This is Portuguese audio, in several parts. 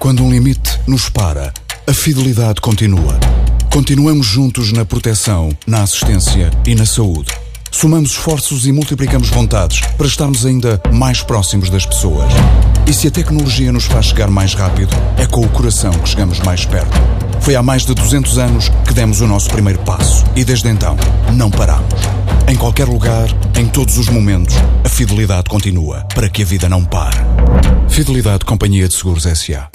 Quando um limite nos para, a fidelidade continua. Continuamos juntos na proteção, na assistência e na saúde. Somamos esforços e multiplicamos vontades para estarmos ainda mais próximos das pessoas. E se a tecnologia nos faz chegar mais rápido, é com o coração que chegamos mais perto. Foi há mais de 200 anos que demos o nosso primeiro passo e desde então não paramos. Em qualquer lugar, em todos os momentos, a fidelidade continua para que a vida não pare. Fidelidade Companhia de Seguros S.A.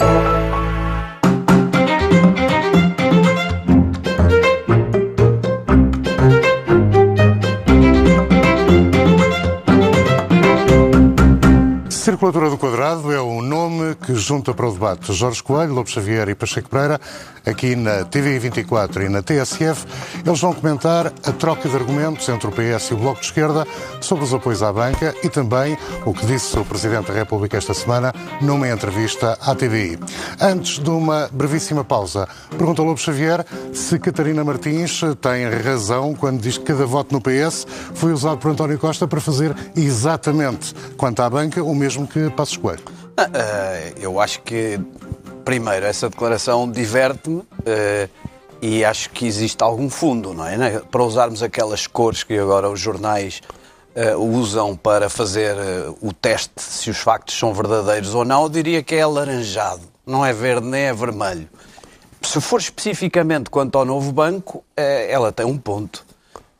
Circulatura do Quadrado é o nome que junta para o debate Jorge Coelho, Lobo Xavier e Pacheco Pereira, aqui na TV24 e na TSF. Eles vão comentar a troca de argumentos entre o PS e o Bloco de Esquerda sobre os apoios à banca e também o que disse o Presidente da República esta semana numa entrevista à TVI. Antes de uma brevíssima pausa, pergunta Lobo Xavier se Catarina Martins tem razão quando diz que cada voto no PS foi usado por António Costa para fazer exatamente quanto à banca o mesmo que Passos Coelho? Ah, ah, eu acho que, primeiro, essa declaração diverte-me ah, e acho que existe algum fundo, não é? Né? Para usarmos aquelas cores que agora os jornais usam para fazer o teste se os factos são verdadeiros ou não, eu diria que é alaranjado, não é verde nem é vermelho. Se for especificamente quanto ao novo banco, ela tem um ponto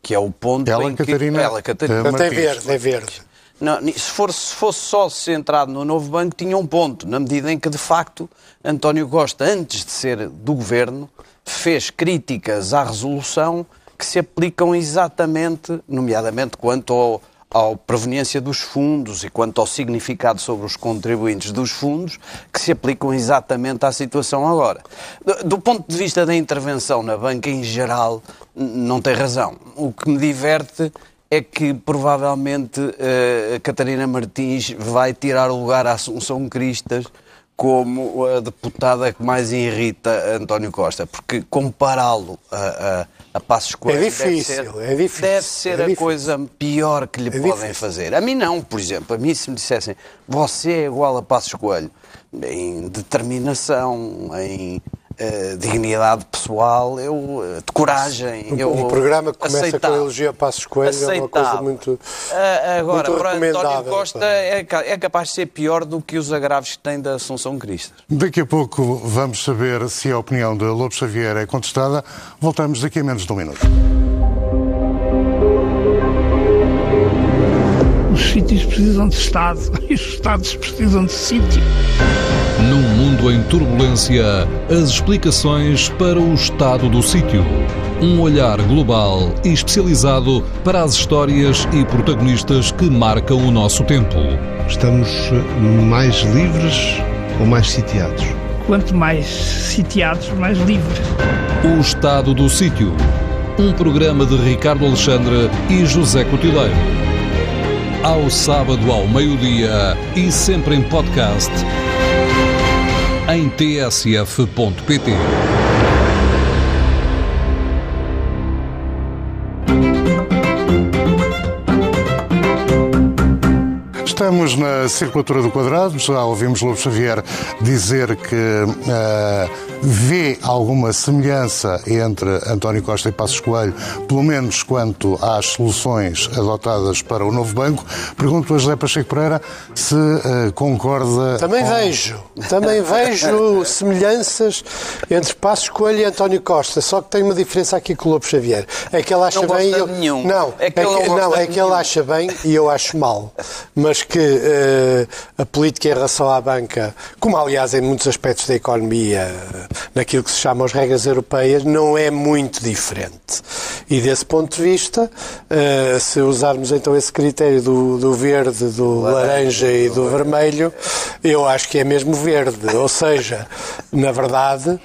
que é o ponto ela, em Catarina, que ela, Catarina, Não tem verde, é verde. Não, se, for, se fosse só centrado no novo banco, tinha um ponto, na medida em que, de facto, António Costa, antes de ser do governo, fez críticas à resolução que se aplicam exatamente, nomeadamente quanto ao, à proveniência dos fundos e quanto ao significado sobre os contribuintes dos fundos, que se aplicam exatamente à situação agora. Do, do ponto de vista da intervenção na banca em geral, não tem razão. O que me diverte é que provavelmente uh, Catarina Martins vai tirar o lugar à Assunção Cristas como a deputada que mais irrita António Costa, porque compará-lo a, a, a Passos Coelho é difícil, deve ser, é difícil, deve ser é a difícil. coisa pior que lhe É podem difícil. fazer. A mim não, por exemplo. A mim se me dissessem você é igual a Passos Coelho em determinação, em eh, dignidade pessoal, eu, eh, de coragem, eu um programa que começa com a elogio a Passos Coelho é uma coisa muito. Ah, Agora, muito António Costa é, é capaz de ser pior do que os agravos que tem da Assunção Cristas. Daqui a pouco vamos saber se a opinião de Lobo Xavier é contestada. Voltamos daqui a menos de um minuto. Sítios precisam de Estado e os Estados precisam de sítio. Num mundo em turbulência, as explicações para o estado do sítio. Um olhar global e especializado para as histórias e protagonistas que marcam o nosso tempo. Estamos mais livres ou mais sitiados? Quanto mais sitiados, mais livres. O estado do sítio. Um programa de Ricardo Alexandre e José Cotileiro. Ao sábado ao meio-dia e sempre em podcast em tsf.pt. Estamos na circulatura do quadrado, já ouvimos Lobo Xavier dizer que eh, vê alguma semelhança entre António Costa e Passos Coelho, pelo menos quanto às soluções adotadas para o novo banco. Pergunto a José Pacheco Pereira se eh, concorda. Também com- vejo, também vejo semelhanças entre Passos Coelho e António Costa, só que tem uma diferença aqui com o Lobo Xavier. É que ele acha Não bem. gosta e de eu- nenhum. Não, É que ele não que, gosta não, é que ele acha bem e eu acho mal. Mas que eh, a política em relação à banca, como aliás em muitos aspectos da economia, naquilo que se chama as regras europeias, não é muito diferente. E desse ponto de vista, eh, se usarmos então esse critério do, do verde, do laranja e do vermelho, eu acho que é mesmo verde. Ou seja, na verdade,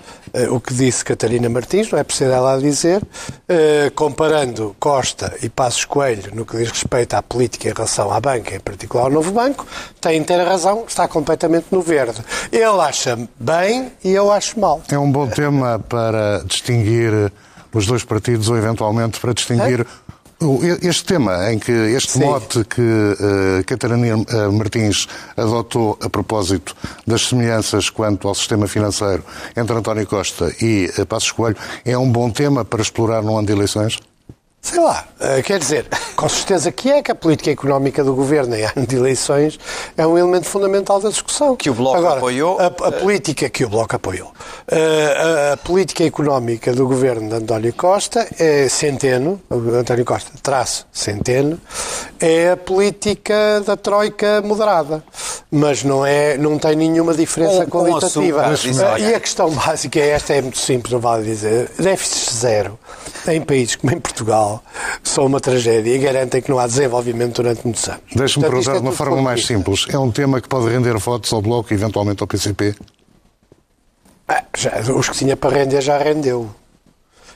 o que disse Catarina Martins, não é preciso ela dizer, eh, comparando Costa e Passos Coelho no que diz respeito à política em relação à banca, em particular ao novo banco, tem inteira razão, está completamente no verde. Ele acha bem e eu acho mal. É um bom tema para distinguir os dois partidos ou eventualmente para distinguir O- Este tema, em que este Sim. mote que uh, Catarina eh, Martins adotou a propósito das semelhanças quanto ao sistema financeiro entre António Costa e uh, Passos Coelho, é um bom tema para explorar num ano de eleições? Sei lá, eh, quer dizer, com certeza que é que a política económica do governo em ano de eleições é um elemento fundamental da discussão. Que o Bloco Agora, apoiou. A, a política que o Bloco apoiou. Eh, a, a política económica do governo de António Costa é Centeno, António Costa, traço Centeno, é a política da Troika moderada. Mas não, é, não tem nenhuma diferença Com- com qualitativa. açúcar, Eh, olha. e a questão básica é esta, é muito simples, não vale dizer. Déficit zero em países como em Portugal são uma tragédia e garantem que não há desenvolvimento durante muitos anos. Deixe-me perguntar é de uma forma mais simples. É um tema que pode render votos ao Bloco e eventualmente ao PCP? Ah, já, os que tinha para render já rendeu.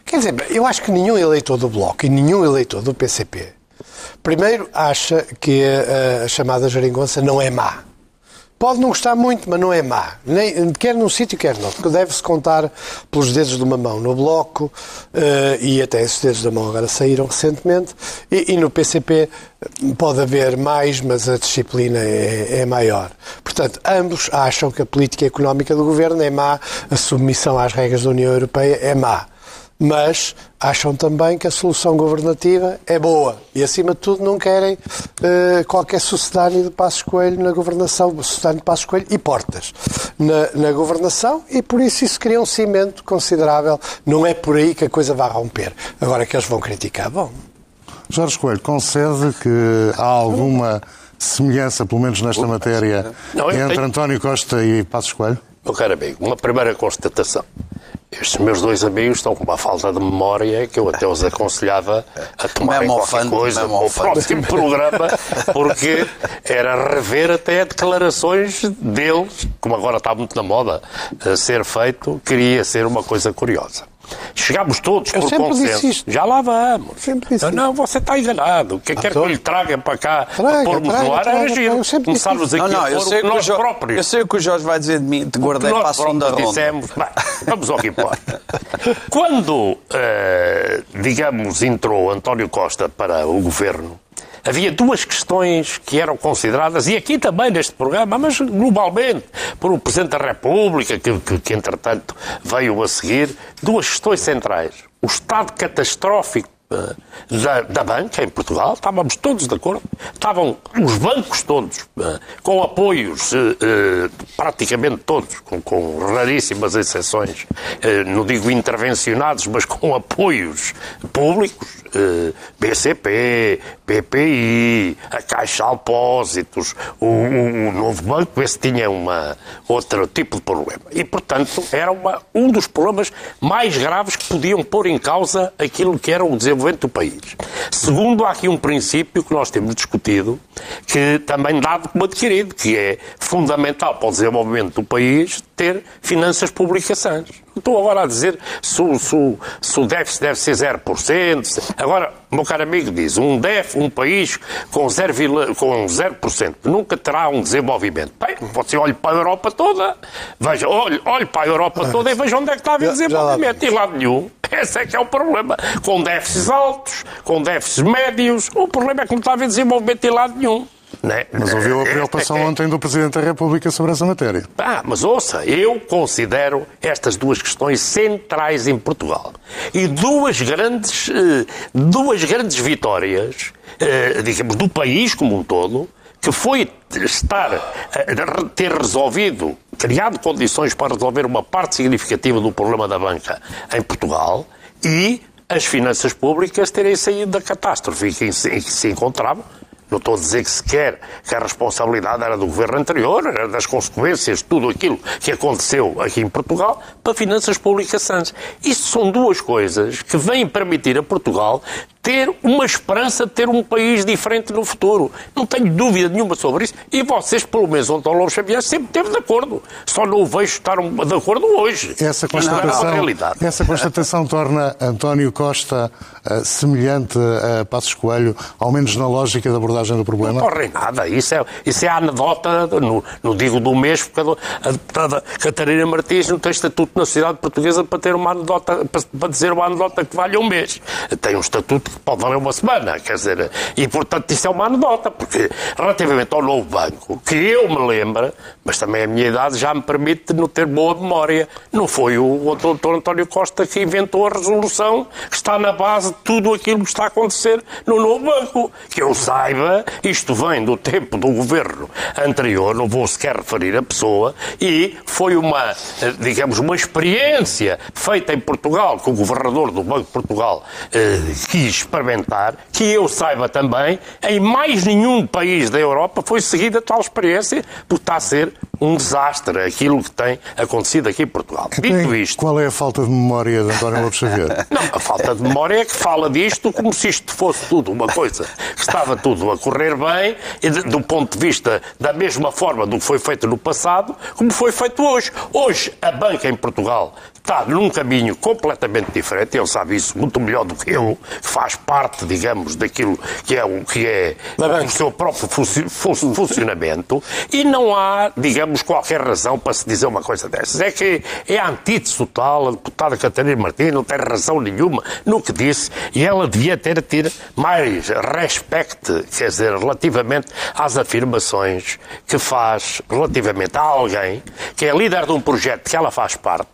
Quer dizer, eu acho que nenhum eleitor do Bloco e nenhum eleitor do PCP, primeiro, acha que a, a chamada geringonça não é má. Pode não gostar muito, mas não é má. Nem, quer num sítio, quer noutro. Deve-se contar pelos dedos de uma mão no Bloco, eh, e até esses dedos da mão agora saíram recentemente, e, e no PCP pode haver mais, mas a disciplina é, é maior. Portanto, ambos acham que a política económica do governo é má, a submissão às regras da União Europeia é má mas acham também que a solução governativa é boa e, acima de tudo, não querem eh, qualquer sucedâneo de Passos Coelho na governação, sucedâneo de Passos Coelho e Portas na, na governação e, por isso, isso cria um cimento considerável. Não é por aí que a coisa vai romper. Agora que eles vão criticar, bom, Jorge Coelho, concede que há alguma semelhança, pelo menos nesta matéria, Não, entre tenho- António Costa e Passos Coelho? Meu caro amigo, uma primeira constatação. Estes meus dois amigos estão com uma falta de memória que eu até os aconselhava a tomarem Memo qualquer coisa próximo programa, porque era rever até declarações deles, como agora está muito na moda a ser feito, queria ser uma coisa curiosa. Chegámos todos Eu por sempre consenso. disse isto. Já lá vamos. Sempre disse não, não, você está enganado. O que quer que eu lhe traga para cá Traga, para pormos traga, no ar traga, era giro. Começarmos Não, aqui não, a eu pôr sei, o que o nós Jorge, próprios. eu sei o que o Jorge vai dizer de mim, te guardei para a segunda ronda. dissemos, bem, vamos ao que importa. Quando, eh, digamos, entrou António Costa para o governo, havia duas questões que eram consideradas, e aqui também neste programa, mas globalmente, por o Presidente da República, que, que, que entretanto veio a seguir, duas questões centrais. O estado catastrófico da, da banca em Portugal, estávamos todos de acordo, estavam os bancos todos eh, com apoios, eh, eh, praticamente todos, com, com raríssimas exceções, não digo intervencionados, mas com apoios públicos, BCP, BPI, a Caixa de Depósitos, o, o- o novo banco, esse tinha uma, outro tipo de problema. E, portanto, era uma, um dos problemas mais graves que podiam pôr em causa aquilo que era o desenvolvimento do país. Segundo, há aqui um princípio que nós temos discutido, que também dado como adquirido, que é fundamental para o desenvolvimento do país ter finanças públicas sãs. Estou agora a dizer se o, se se o déficit deve ser 0%. se- Agora, o meu caro amigo diz, um déficit, um país com 0%, com 0% nunca terá um desenvolvimento. Bem, você olhe para a Europa toda, veja, olhe, olhe para a Europa toda e veja onde é que está a haver desenvolvimento. E lado nenhum. Esse é que é o problema. Com déficits altos, com déficits médios, o problema é que não está a haver desenvolvimento em lado nenhum. Né? Mas ouviu a preocupação ontem do Presidente da República sobre essa matéria. Ah, mas ouça, eu considero estas duas questões centrais em Portugal. E duas grandes, eh, duas grandes vitórias, eh, digamos, do país como um todo, que foi estar, eh, ter resolvido, criado condições para resolver uma parte significativa do problema da banca em Portugal e as finanças públicas terem saído da catástrofe em que se encontravam. Não estou a dizer que sequer que a responsabilidade era do governo anterior, era das consequências de tudo aquilo que aconteceu aqui em Portugal, para finanças públicas sãs. Isto são duas coisas que vêm permitir a Portugal ter uma esperança de ter um país diferente no futuro. Não tenho dúvida nenhuma sobre isso. E vocês, pelo menos, o António Lobo Xavier sempre esteve de acordo. Só não o vejo estar de acordo hoje. Essa não é constatação, realidade. essa constatação torna António Costa eh, semelhante a Passos Coelho, ao menos na lógica da abordagem do problema? Não corre nada. Isso é, isso é a anedota, no, no digo do mês, porque a, deputada Catarina Martins não tem estatuto na sociedade portuguesa para ter uma anedota, para, para dizer uma anedota que valha um mês. Tem um estatuto pode valer uma semana, quer dizer, e portanto isso é uma anedota, porque relativamente ao novo banco, que eu me lembro, mas também a minha idade já me permite não ter boa memória, não foi o, doutor António Costa que inventou a resolução que está na base de tudo aquilo que está a acontecer no novo banco. Que eu saiba, isto vem do tempo do governo anterior, não vou sequer referir a pessoa, e foi uma, eh, digamos, uma experiência feita em Portugal, que o governador do Banco de Portugal eh, quis experimentar, que eu saiba também, em mais nenhum país da Europa foi seguida tal experiência, porque está a ser um desastre aquilo que tem acontecido aqui em Portugal. Então, Dito isto. Qual é a falta de memória de António Lopes Xavier? Não, a falta de memória é que fala disto como se isto fosse tudo uma coisa que estava tudo a correr bem, e de- do ponto de vista da mesma forma do que foi feito no passado, como foi feito hoje. Hoje, a banca em Portugal está num caminho completamente diferente, ele sabe isso muito melhor do que eu, que faz parte, digamos, daquilo que é o que é o seu próprio funci- fu- funcionamento, e não há, digamos, qualquer razão para se dizer uma coisa dessas. É que é a antítese total, a deputada Catarina Martins não tem razão nenhuma no que disse, e ela devia ter tido mais respeito, quer dizer, relativamente às afirmações que faz relativamente a alguém que é líder de um projeto que ela faz parte,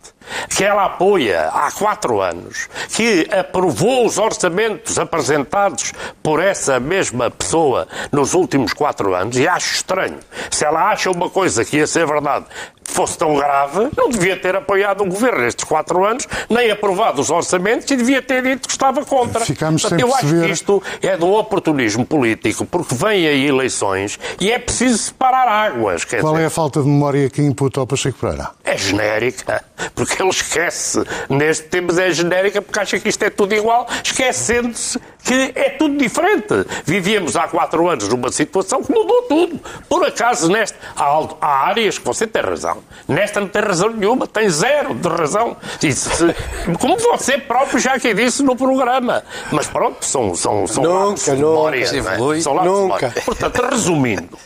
que ela apoia há quatro anos, que aprovou os orçamentos apresentados por essa mesma pessoa nos últimos quatro anos, e acho estranho. Se ela acha uma coisa que ia ser verdade fosse tão grave, não devia ter apoiado o governo nestes quatro anos, nem aprovado os orçamentos e devia ter dito que estava contra. Ficámos Portanto, eu acho perceber- que isto é do oportunismo político, porque vêm aí eleições e é preciso separar águas. Qual dizer, é a falta de memória que imputa ao Pacheco Pereira? é genérica, porque ele esquece, neste tempo é genérica porque acha que isto é tudo igual, esquecendo-se que é tudo diferente. Vivíamos há quatro anos numa situação que mudou tudo. Por acaso, nesta, há, há áreas que você tem razão. Nesta não tem razão nenhuma, tem zero de razão. Como você próprio já que disse no programa. Mas pronto, são, são, são Nunca, nunca. é? São Nunca. Portanto, resumindo,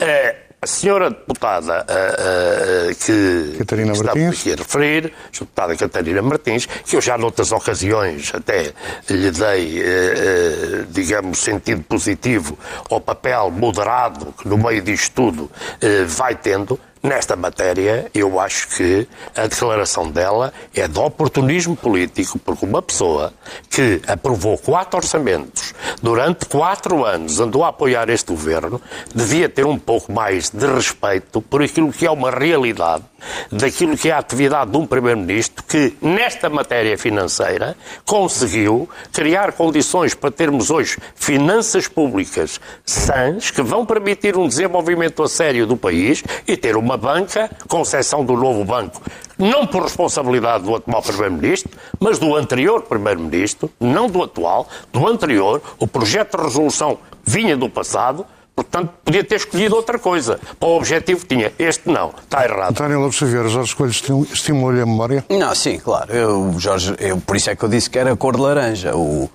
eh, a senhora deputada eh, eh, que Catarina está Martins. aqui a referir, a deputada Catarina Martins, que eu já noutras ocasiões até lhe dei, eh, eh, digamos, sentido positivo ao papel moderado que no meio disto tudo eh, vai tendo, Nesta matéria, eu acho que a declaração dela é de oportunismo político, porque uma pessoa que aprovou quatro orçamentos durante quatro anos, andou a apoiar este governo, devia ter um pouco mais de respeito por aquilo que é uma realidade, daquilo que é a atividade de um Primeiro-Ministro que, nesta matéria financeira, conseguiu criar condições para termos hoje finanças públicas sãs que vão permitir um desenvolvimento a sério do país e ter uma banca, com exceção do novo banco, não por responsabilidade do atual Primeiro-Ministro, mas do anterior Primeiro-Ministro, não do atual, do anterior. O projeto de resolução vinha do passado, portanto, podia ter escolhido outra coisa. Para o objetivo que tinha. Este não. Está errado. António Lopes Xavier, Jorge Coelho esti- estimulou-lhe a memória? Não, sim, claro. Eu, Jorge, eu, por isso é que eu disse que era cor de laranja. O,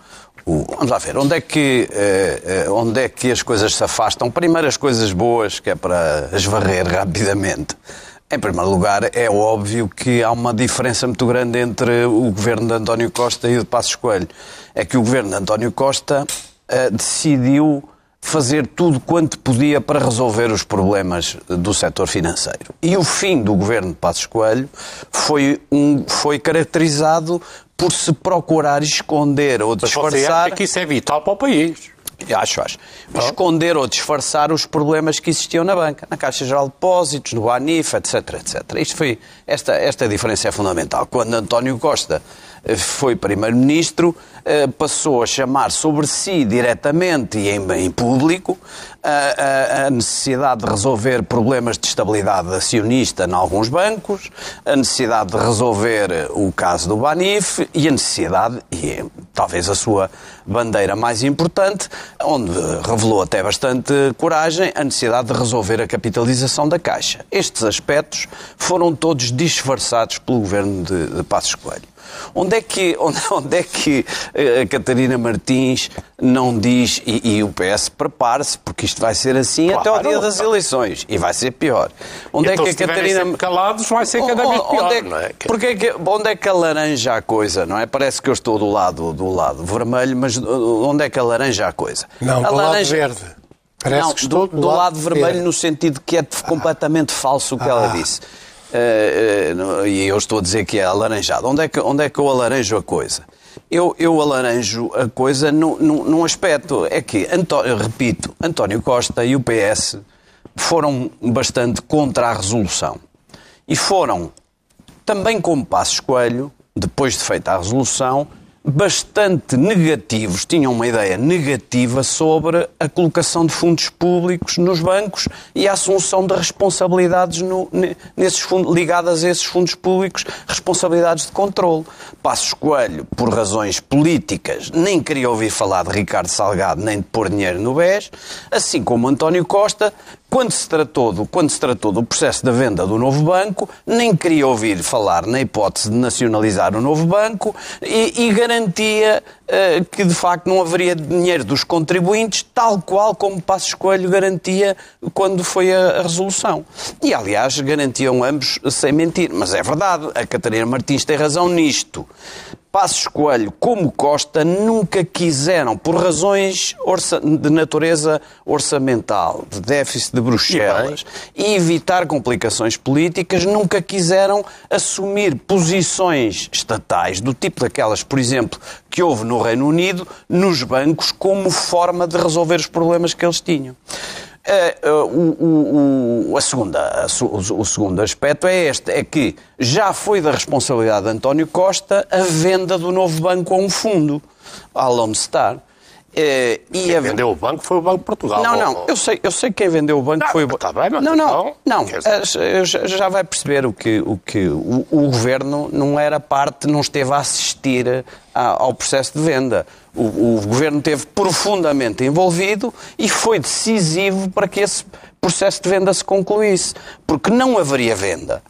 o- vamos lá ver, onde é, que, eh, eh, onde é que as coisas se afastam? Primeiro as coisas boas, que é para as varrer rapidamente. Em primeiro lugar, é óbvio que há uma diferença muito grande entre o governo de António Costa e o de Passos Coelho. É que o governo de António Costa eh, decidiu fazer tudo quanto podia para resolver os problemas do setor financeiro. E o fim do governo de Passos Coelho foi, um, foi caracterizado por se procurar esconder ou Mas você disfarçar. acha que isso é vital para o país. Acho, acho. Esconder ou disfarçar os problemas que existiam na banca, na Caixa Geral de Depósitos, no Banif, etc, etc. Isto foi, esta, esta diferença é fundamental. Quando António Costa eh, foi Primeiro-Ministro, eh, passou a chamar sobre si diretamente e em, em público a, a- a necessidade de resolver problemas de estabilidade acionista em alguns bancos, a necessidade de resolver o caso do Banif e a necessidade, e é talvez a sua bandeira mais importante, onde revelou até bastante coragem, a necessidade de resolver a capitalização da Caixa. Estes aspectos foram todos disfarçados pelo governo de, de Passos Coelho. Onde é que, onde, onde é que eh, a Catarina Martins não diz, e, e o PS prepare-se, porque isto vai ser assim Claro. até ao dia das eleições, e vai ser pior. Onde Então, é que a Catarina... calados, vai ser cada vez Onde pior, é, não é? Porque é que, onde é que a laranja a coisa, não é? Parece que eu estou do lado, do lado vermelho, mas uh, onde é que a laranja a coisa? Não, a do lado verde. Parece não, que estou do, do lado, vermelho no sentido que é completamente falso o que ela disse. Eh, eh, e eu estou a dizer que é alaranjado. Onde é que, onde é que eu alaranjo a coisa? Eu, eu alaranjo a coisa num, num, aspecto. É que, repito, António Costa e o PS foram bastante contra a resolução. E foram, também como Passos Coelho, depois de feita a resolução, bastante negativos, tinham uma ideia negativa sobre a colocação de fundos públicos nos bancos e a assunção de responsabilidades no- ne- nesses fundos, ligadas a esses fundos públicos, responsabilidades de controle. Passos Coelho, por razões políticas, nem queria ouvir falar de Ricardo Salgado nem de pôr dinheiro no BES, assim como António Costa, quando se tratou do, quando se tratou do processo da venda do novo banco, nem queria ouvir falar na hipótese de nacionalizar o novo banco e, e garantia que de facto não haveria dinheiro dos contribuintes, tal qual como Passos Coelho garantia quando foi a, resolução. E aliás, garantiam ambos sem mentir. Mas é verdade, a Catarina Martins tem razão nisto. Passos Coelho, como Costa, nunca quiseram, por razões de natureza orçamental, de déficit de Bruxelas, e evitar complicações políticas, nunca quiseram assumir posições estatais, do tipo daquelas, por exemplo, que houve no Reino Unido, nos bancos, como forma de resolver os problemas que eles tinham. Eh, eh, o, o- a segunda, a o, segundo aspecto é este, é que já foi da responsabilidade de António Costa a venda do novo banco a um fundo, à Lone Star. E Quem a- vendeu o banco foi o Banco de Portugal. não, não, eu sei, eu sei quem vendeu o banco Ah, foi o tá bem, mas Não, não, então, não. dizer- eh, já- Já vai perceber o que o, que o, o governo não era parte, não esteve a assistir a- ao processo de venda. O, o governo esteve profundamente envolvido e foi decisivo para que esse processo de venda se concluísse. Porque não haveria venda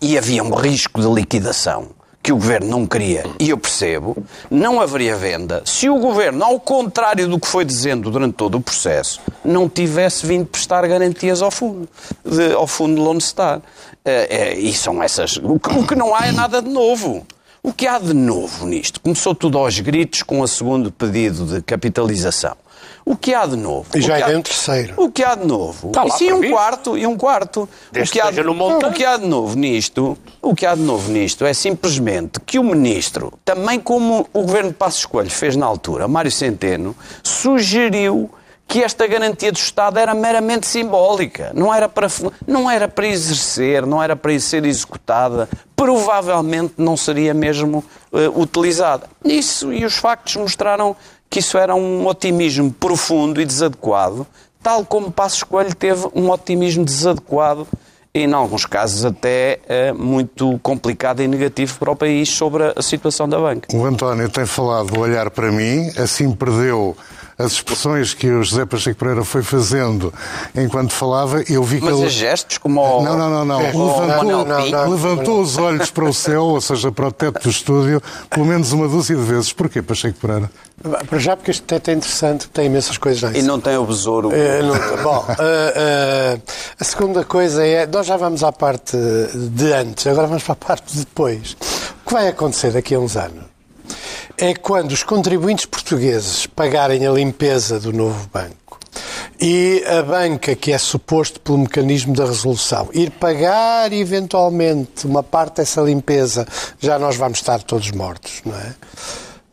e havia um risco de liquidação que o governo não queria, e eu percebo, não haveria venda se o governo, ao contrário do que foi dizendo durante todo o processo, não tivesse vindo prestar garantias ao fundo, de- ao fundo de Lone Star. Eh, eh, e são essas. O que, o que não há é nada de novo. O que há de novo nisto? Começou tudo aos gritos com o segundo pedido de capitalização. O que há de novo? E já O que é há- um terceiro. O que há de novo? Está lá e sim, um quarto, e um quarto. Desde o que há de- no o que há de novo nisto, o que há de novo nisto é simplesmente que o ministro, também como o governo de Passos Coelho fez na altura, Mário Centeno, sugeriu que esta garantia do Estado era meramente simbólica, não era para não era para exercer, não era para ser executada, provavelmente não seria mesmo eh, utilizada. Isso e os factos mostraram que isso era um otimismo profundo e desadequado, tal como Passos Coelho teve um otimismo desadequado e, em alguns casos, até eh, muito complicado e negativo para o país sobre a situação da banca. O António tem falado do olhar para mim, assim perdeu as expressões que o José Pacheco Pereira foi fazendo enquanto falava. Eu vi que Mas ele. gestos como o... Não, não, não, não. Levantou, não, não. levantou os olhos para o céu, ou seja, para o teto do estúdio, pelo menos uma dúzia de vezes. Porquê, Pacheco Pereira? Para já, porque este teto é interessante, tem imensas coisas nice. E não tem o besouro. Eh, não- bom, eh, eh, a segunda coisa é, nós já vamos à parte de antes, agora vamos para a parte de depois. O que vai acontecer daqui a uns anos é quando os contribuintes portugueses pagarem a limpeza do novo banco e a banca, que é suposto pelo mecanismo da resolução, ir pagar eventualmente uma parte dessa limpeza, já nós vamos estar todos mortos, não é?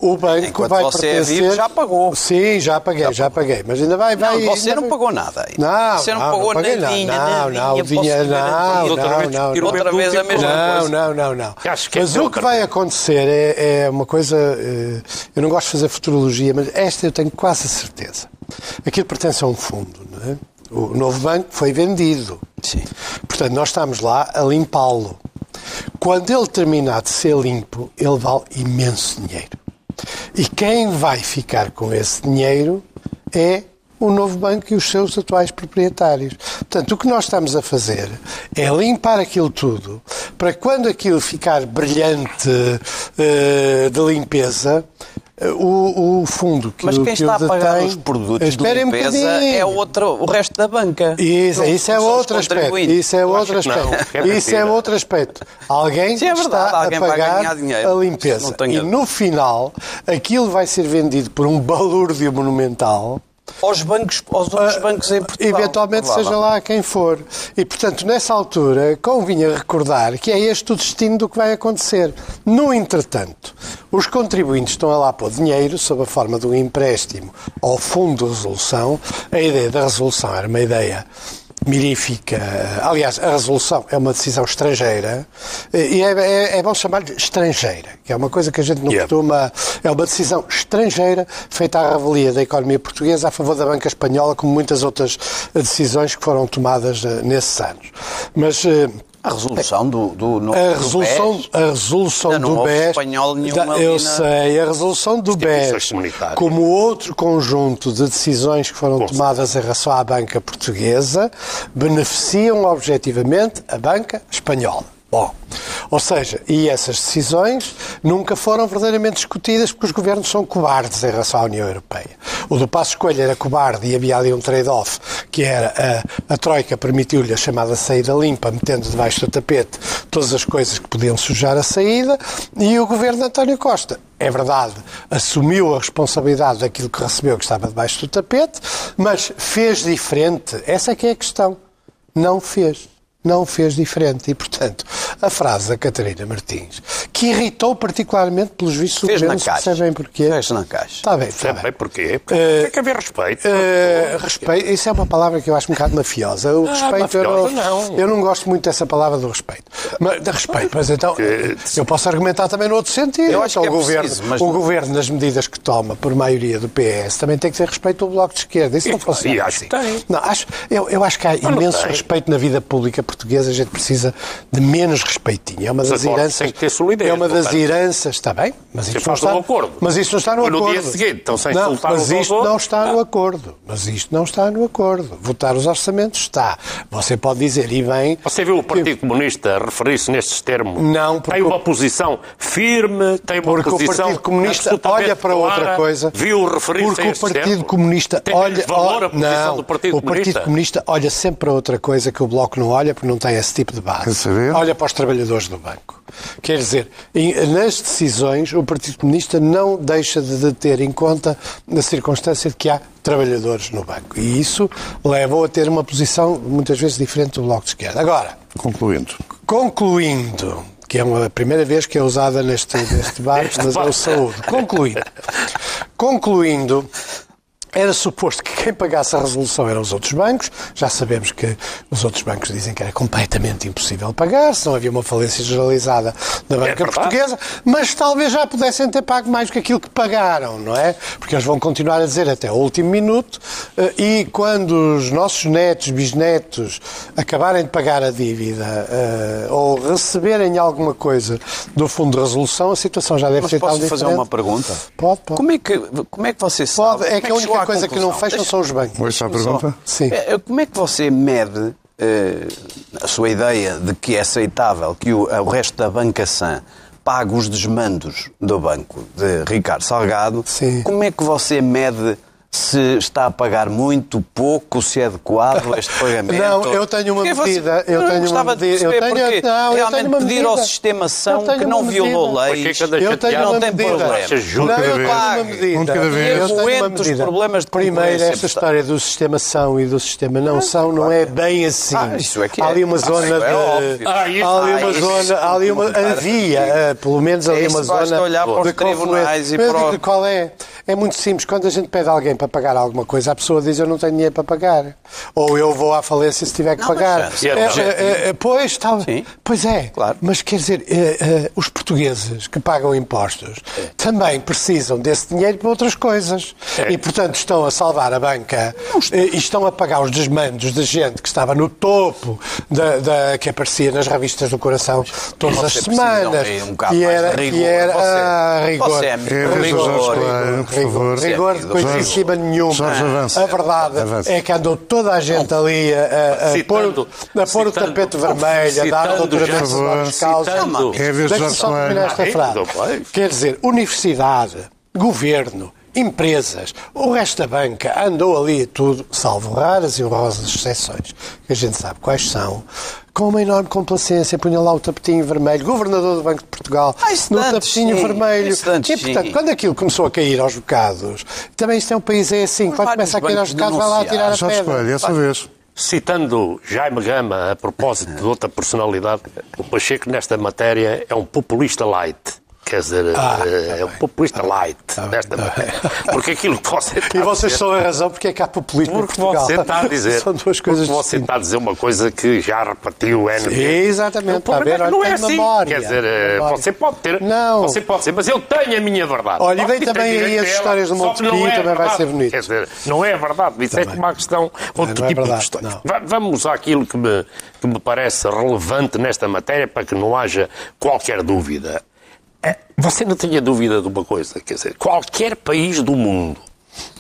O banco Enquanto vai você é pertencer... vivo, já pagou. Sim, já paguei, já paguei. Mas ainda vai... vai Não, você ainda não vai- pagou nada. não, você não, não, pagou não nadinha, Não, não, o dinheiro- não, outra não, não, não. outra vez a mesma Não, coisa. não, não, não. Acho que Mas é o que vai acontecer é, é uma coisa. eh, Eu não gosto de fazer futurologia, mas esta eu tenho quase a certeza. Aquilo pertence a um fundo, não é? O novo banco foi vendido. Sim. Portanto, nós estamos lá a limpá-lo. Quando ele terminar de ser limpo, ele vale imenso dinheiro. E quem vai ficar com esse dinheiro é o novo banco e os seus atuais proprietários. Portanto, o que nós estamos a fazer é limpar aquilo tudo para quando aquilo ficar brilhante eh, de limpeza, o, o fundo que Mas o quem que está o a pagar detém- os produtos de um limpeza bocadinho. é outro, o resto da banca. Isso, Não- isso é não outro aspecto. Isso é outro não, aspecto. que é Isso é outro aspecto. Alguém Sim, é verdade, está alguém a pagar dinheiro. a limpeza. Não E no final, aquilo vai ser vendido por um balúrdio monumental. Aos bancos, aos outros Ah, bancos em Portugal. Eventualmente seja provavelmente. lá quem for. E, portanto, nessa altura, convinha recordar que é este o destino do que vai acontecer. No entretanto, os contribuintes estão a lá pôr dinheiro sob a forma de um empréstimo ao Fundo de Resolução. A ideia da resolução era uma ideia mirífica. Aliás, a resolução é uma decisão estrangeira e é, é, é bom chamar-lhe estrangeira, que é uma coisa que a gente não Yeah. costuma. É uma decisão estrangeira feita à revelia da economia portuguesa a favor da banca espanhola, como muitas outras eh, decisões que foram tomadas eh, nesses anos. Mas. A resolução do, do, no, a do resolução, BES, a resolução Ainda não do BES. espanhol nenhuma eu na- sei, a resolução do BES, como outro conjunto de decisões que foram Com tomadas em relação à banca portuguesa, beneficiam objetivamente a banca espanhola. Bom, ou seja, e essas decisões nunca foram verdadeiramente discutidas porque os governos são cobardes em relação à União Europeia. O do Passo Escolha era cobarde e havia ali um trade-off, que era a, a Troika permitiu-lhe a chamada saída limpa, metendo debaixo do tapete todas as coisas que podiam sujar a saída, e o governo de António Costa, é verdade, assumiu a responsabilidade daquilo que recebeu que estava debaixo do tapete, mas fez diferente. Essa é que é a questão. Não fez. Não fez diferente. E, portanto, a frase da Catarina Martins, que irritou particularmente pelos vistos do Fez governo, na caixa. percebem porquê. Fez na caixa. Está bem, está bem. porquê? Porque Eh, tem que haver respeito. Eh, respeito, isso é uma palavra que eu acho um bocado mafiosa. O respeito, eu, mafiosa não, não. eu não gosto muito dessa palavra do respeito. Mas, de respeito, mas então eu posso argumentar também no outro sentido. Eu acho Então, que é o governo, preciso, mas o não- governo, nas medidas que toma por maioria do PS, também tem que ter respeito pelo Bloco de Esquerda. Isso não E- funciona e acho assim. que tem. Não, acho, eu, eu acho que há não imenso respeito na vida pública portuguesa. A gente precisa de menos respeitinho. É uma das heranças. têm que ter solidez, é uma das portanto. heranças, está bem? Mas isto não está, um acordo. Mas isto não está no acordo. dia seguinte estão sem não, mas isto não está no acordo. Mas isto não está no acordo. Votar os orçamentos está. Você pode dizer, e bem. Você viu o Partido Comunista referir-se nestes termos? Não, porque Tem uma o- posição firme, tem uma Porque o posição Partido Comunista olha para outra clara. coisa. Viu referir-se Porque o Partido termos? Comunista tem olha. valor a posição não, do Partido o Partido Comunista. Comunista olha sempre para outra coisa que o Bloco não olha, porque não tem esse tipo de base. saber? Olha para os trabalhadores do banco. Quer dizer, nas decisões, o Partido Comunista não deixa de ter em conta a circunstância de que há trabalhadores no banco. E isso leva-o a ter uma posição muitas vezes diferente do Bloco de Esquerda. Agora, Concluindo. Concluindo, que é uma primeira vez que é usada neste, neste debate, mas é o saúde. Concluindo. Concluindo, era suposto que quem pagasse a resolução eram os outros bancos. Já sabemos que os outros bancos dizem que era completamente impossível pagar, se não havia uma falência generalizada da banca verdade. portuguesa, mas talvez já pudessem ter pago mais do que aquilo que pagaram, não é? Porque eles vão continuar a dizer até o último minuto eh, e quando os nossos netos, bisnetos acabarem de pagar a dívida eh, ou receberem alguma coisa do Fundo de Resolução, a situação já deve Mas ser tal posso fazer diferente. uma pergunta? Pode, pode. Como é que, como é que você sabe? Pode, é que a única coisa que não conclusão? fecham são os bancos. A pergunta? Sim. É, Como é que você mede eh, a sua ideia de que é aceitável que o, o resto da banca sã pague os desmandos do banco de Ricardo Salgado? Sim. Como é que você mede se está a pagar muito, pouco, se é adequado este pagamento? Não, eu tenho uma Porque você- medida, eu não tenho uma gostava de medida, eu tenho- porque não, eu realmente tenho uma pedir ao medida. sistema são Eu tenho que não uma violou. Porque leis. cada Eu tenho uma não tem medida. problema. Não, eu vez. tenho uma medida. Um de cada vez. Eu tenho uma medida. problemas de Primeiro, esta história do sistema são e do sistema não são não é bem assim. Ah, isso é que é. Há ali uma Ah, zona é de... Ah, isso- há ali ah, uma isso- zona... Há ali uma... Havia, eh, pelo menos ali uma zona... olhar para os de tribunais e para Qual é? É muito simples. Quando a gente pede a alguém para pagar alguma coisa, a pessoa diz eu não tenho dinheiro para pagar. Ou eu vou à falência se tiver que Não, pagar. é É, objetivo. é, é, pois. Sim. pois é. Claro. Mas quer dizer, eh, os portugueses que pagam impostos também precisam desse dinheiro para outras coisas. É. E, portanto, estão a salvar a banca e estão a pagar os desmandos de gente que estava no topo da, da- que aparecia nas revistas do coração todas as semanas. um mais era, rigor. que era Você- ah, rigor. você é É, rigor, rigor, rigor, rigor, favor. rigor, Jorge, coisíssima problema nenhum. Jorge, avança. A verdade Avança. é que andou toda a gente ali a, a, a Citando- pôr, a pôr o tapete vermelho, a dar citando doutoramento já- sobre as causas. citando- É a vez de Deixa-me Jorge só terminar Coelho. esta frase. pois. Quer dizer, universidade, governo, empresas, o resto da banca andou ali tudo, salvo raras e honrosas exceções, que a gente sabe quais são, com uma enorme complacência, punha lá o tapetinho vermelho, governador do Banco de Portugal, Ah, no tapetinho sim. vermelho. E, portanto, sim. quando aquilo começou a cair aos bocados, também isto é um país é assim, quando começa a cair aos bocados, vai lá tirar a Jorge pedra. Coelho, é a sua vez. Citando Jaime Gama a propósito de outra personalidade, o Pacheco nesta matéria é um populista light. Quer dizer, Ah, eh, é um populista light Tá bem, nesta tá matéria. Porque aquilo que você está E vocês são a razão porque é que há populismo Porque Portugal. você está a dizer. São duas coisas porque você está a dizer uma coisa que já repetiu N vezes. Exatamente, O ver? é não é assim. memória, Quer dizer, eh, memória. você pode ter. Não. Você pode ser, mas eu tenho a minha verdade. Olha, e vem também aí as histórias do não é também vai ser bonito. Quer dizer, não é verdade. Isso é Também. que uma questão, outro não é tipo de verdade, não. Va- Vamos àquilo que me, que me parece relevante nesta matéria para que não haja qualquer dúvida. É, Você não tenha dúvida de uma coisa, quer dizer, qualquer país do mundo,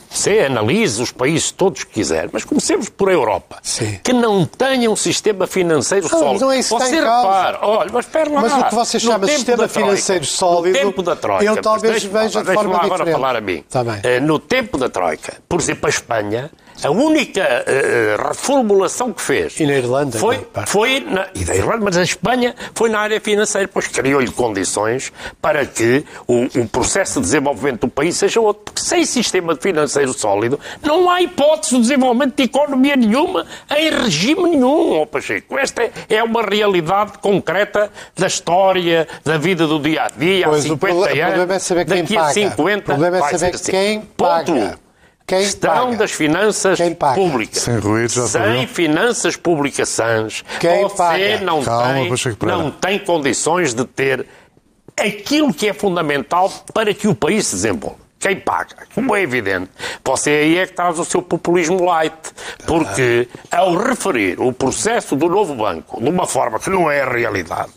você analise os países todos que quiser, mas comecemos por Europa, Sim. que não tenha um sistema financeiro Não, sólido. não é isso você repara, olha, mas espera lá. Mas o que você chama de sistema Troika, financeiro sólido, no tempo da Troika, eu talvez veja de forma agora diferente. falar a mim. Bem. Eh, No tempo da Troika, por exemplo, a Espanha, a única eh, reformulação que fez E na Irlanda, foi, parte. foi na, e da Irlanda, mas a Espanha foi na área financeira, pois criou-lhe condições para que o, o processo de desenvolvimento do país seja outro. Porque sem sistema financeiro sólido, não há hipótese de desenvolvimento de economia nenhuma em regime nenhum, ó Pacheco. Esta é, uma realidade concreta da história, da vida do dia a dia, há Pois, o 50 proble- o anos. problema é saber quem daqui paga. a 50 O problema é saber assim. quem Ponto. Quem Questão paga? das finanças Quem paga? públicas. Sem ruído, já Sem sabeu. finanças públicas sãs, Quem você paga? não, Calma, tem, não tem condições de ter aquilo que é fundamental para que o país se desenvolva. Quem paga? Como é evidente, você aí é que traz o seu populismo light. Porque, ao referir o processo do novo banco de uma forma que não é a realidade,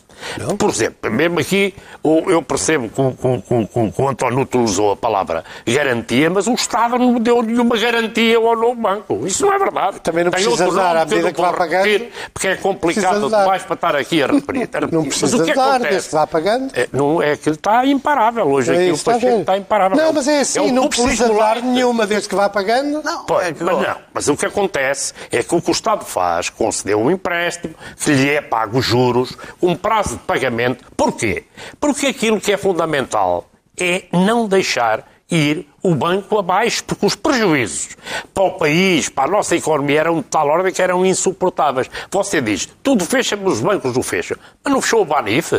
por exemplo, mesmo aqui eu percebo que, o- António utilizou a palavra garantia, mas o Estado não deu nenhuma garantia ao novo banco. Isso não é verdade. Também não Tem precisa dar, à medida não que pagando, repetir, Porque é complicado demais para estar aqui a referir. Não Mas precisa o que de dar, acontece? desde que vá pagando. É, não, é que está imparável hoje É aqui. o Pacheco está imparável. Não, mas é assim, um não precisa dar nenhuma desde que vá pagando. Não, Pois, é que- mas não. Mas o que acontece é que o que o Estado faz, concedeu um empréstimo, que lhe é pago juros, um prazo de pagamento. Porquê? Porque aquilo que é fundamental é não deixar ir o banco abaixo, porque os prejuízos para o país, para a nossa economia, eram de tal ordem que eram insuportáveis. Você diz, tudo fecha, mas os bancos não fecham. Mas não fechou o Banif?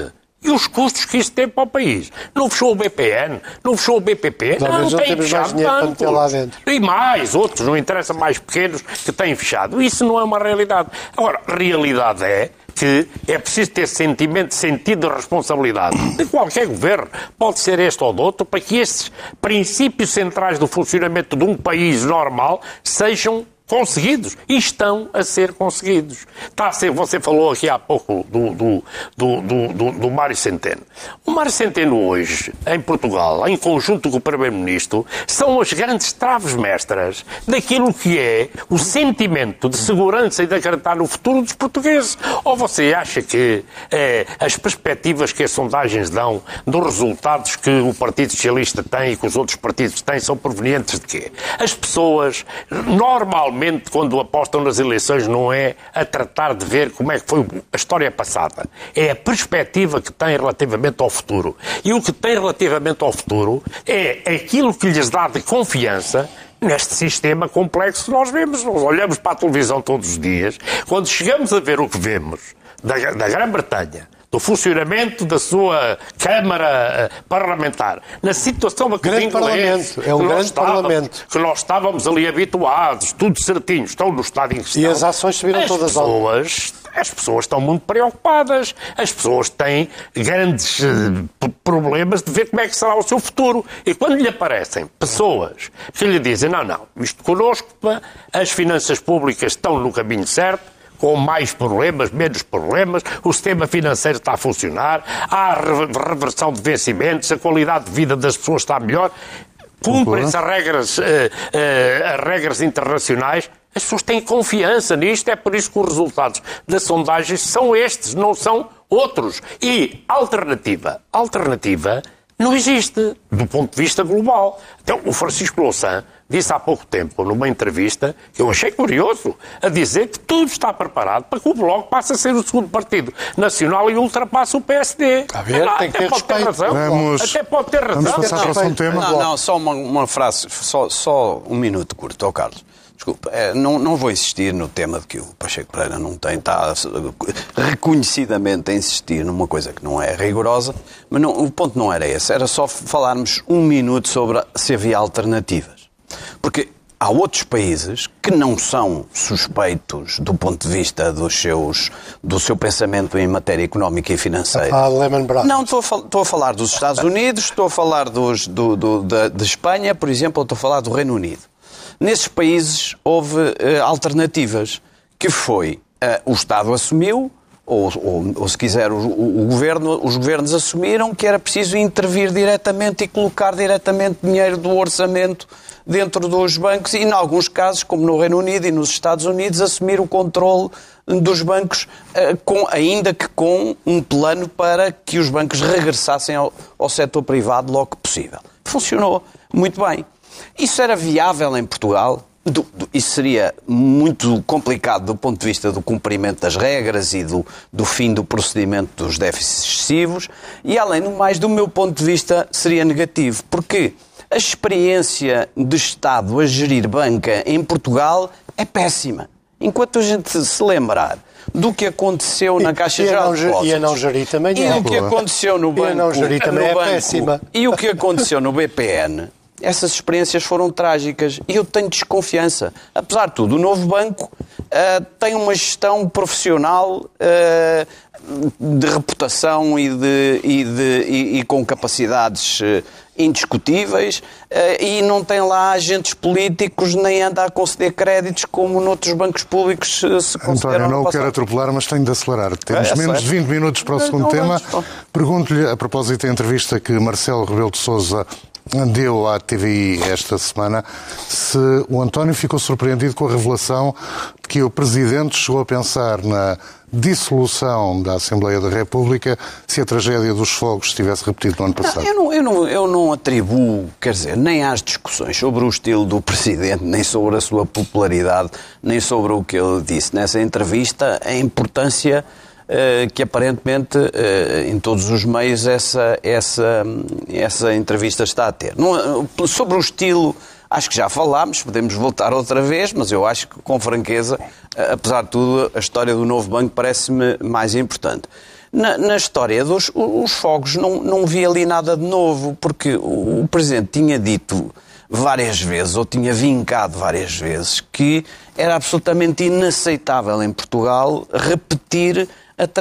E os custos que isso tem para o país? Não fechou o BPN? Não fechou o BPP? Não, não tem fechado bancos. meter lá dentro. E mais, outros, não interessa, mais pequenos, que têm fechado. Isso não é uma realidade. Agora, realidade é que é preciso ter sentimento, sentido de responsabilidade. De qualquer governo, pode ser este ou de outro, para que estes princípios centrais do funcionamento de um país normal sejam conseguidos e estão a ser conseguidos. Está a ser, você falou aqui há pouco do, do, do, do, do, do Mário Centeno. O Mário Centeno hoje, em Portugal, em conjunto com o Primeiro-Ministro, são as grandes traves mestras daquilo que é o sentimento de segurança e de acreditar no futuro dos portugueses. Ou você acha que eh, as perspectivas que as sondagens dão dos resultados que o Partido Socialista tem e que os outros partidos têm são provenientes de quê? As pessoas, normalmente, quando apostam nas eleições, não é a tratar de ver como é que foi a história passada. É a perspectiva que têm relativamente ao futuro. E o que tem relativamente ao futuro é aquilo que lhes dá de confiança neste sistema complexo que nós vemos. Nós olhamos para a televisão todos os dias. Quando chegamos a ver o que vemos da, da Grã-Bretanha, do funcionamento da sua Câmara eh, Parlamentar, na situação a que Grande Parlamento, é um grande estávamos- Parlamento. que nós estávamos ali habituados, tudo certinho, estão no estado em que estão. E as ações subiram as todas ao- pessoas, As pessoas estão muito preocupadas, as pessoas têm grandes eh, problemas de ver como é que será o seu futuro. E quando lhe aparecem pessoas que lhe dizem, não, não, isto connosco, pá, as finanças públicas estão no caminho certo, com mais problemas, menos problemas, o sistema financeiro está a funcionar, há re- reversão de vencimentos, a qualidade de vida das pessoas está melhor. cumprem-se as regras, eh, eh, as regras internacionais, as pessoas têm confiança nisto, é por isso que os resultados das sondagens são estes, não são outros. E alternativa, alternativa não existe, do ponto de vista global. Então, o Francisco Louçã disse há pouco tempo, numa entrevista, que eu achei curioso, a dizer que tudo está preparado para que o Bloco passe a ser o segundo partido nacional e ultrapasse o PSD. Está a ver? Ah, Tem que até ter pode ter respeito. razão. Vamos- Até pode ter razão. Vamos passar para o tema. Não, não, só uma, uma frase, só, só um minuto curto, ó Carlos. Desculpa, eh, não, não vou insistir no tema de que o Pacheco Pereira não tem, está reconhecidamente a insistir numa coisa que não é rigorosa, mas não- o ponto não era esse, era só falarmos um minuto sobre se havia alternativas. Porque há outros países que não são suspeitos do ponto de vista dos seus, do seu pensamento em matéria económica e financeira. Ah, Lehman Brothers. Não, estou a, fal- estou a falar dos Estados Unidos, estou a falar dos, do, do- da- de Espanha, por exemplo, estou a falar do Reino Unido. Nesses países houve eh, alternativas, que foi eh, o Estado assumiu, ou, ou- ou, se quiser o, o- governo, os governos assumiram que era preciso intervir diretamente e colocar diretamente dinheiro do orçamento dentro dos bancos e, em alguns casos, como no Reino Unido e nos Estados Unidos, assumir o controle dos bancos, eh, com- ainda que com um plano para que os bancos regressassem ao, ao setor privado logo que possível. Funcionou muito bem. Isso era viável em Portugal? Do- do- isso seria muito complicado do ponto de vista do cumprimento das regras e do, do fim do procedimento dos déficits excessivos. E, além do mais, do meu ponto de vista, seria negativo. Porque a experiência de Estado a gerir banca em Portugal é péssima. Enquanto a gente se lembrar do que aconteceu na Caixa e Geral de Depósitos... e a não gerir também E é. o que aconteceu no E a banco... não gerir também é banco, péssima. E o que aconteceu no BPN, essas experiências foram trágicas e eu tenho desconfiança. Apesar de tudo, o novo banco ah, tem uma gestão profissional ah, de reputação e, de, e, de- e- e com capacidades eh, indiscutíveis e não tem lá agentes políticos nem anda a conceder créditos como noutros bancos públicos se, António, não o quero atropelar, mas tenho de acelerar. Temos É, é menos certo. de 20 minutos para o segundo tema. Pergunto-lhe, a propósito da entrevista que Marcelo Rebelo de Sousa deu à TVI esta semana, se o António ficou surpreendido com a revelação de que o Presidente chegou a pensar na dissolução da Assembleia da República se a tragédia dos fogos se tivesse repetido no ano Não, passado. eu, não, eu, não, eu não atribuo, quer dizer, nem às discussões sobre o estilo do Presidente, nem sobre a sua popularidade, nem sobre o que ele disse nessa entrevista, a importância que aparentemente eh, em todos os meios essa, essa, essa entrevista está a ter. Não, sobre o estilo, acho que já falámos, podemos voltar outra vez, mas eu acho que, com franqueza, eh, apesar de tudo, a história do novo banco parece-me mais importante. Na, na história dos os fogos não, não vi ali nada de novo, porque o, o Presidente tinha dito várias vezes, ou tinha vincado várias vezes, que era absolutamente inaceitável em Portugal repetir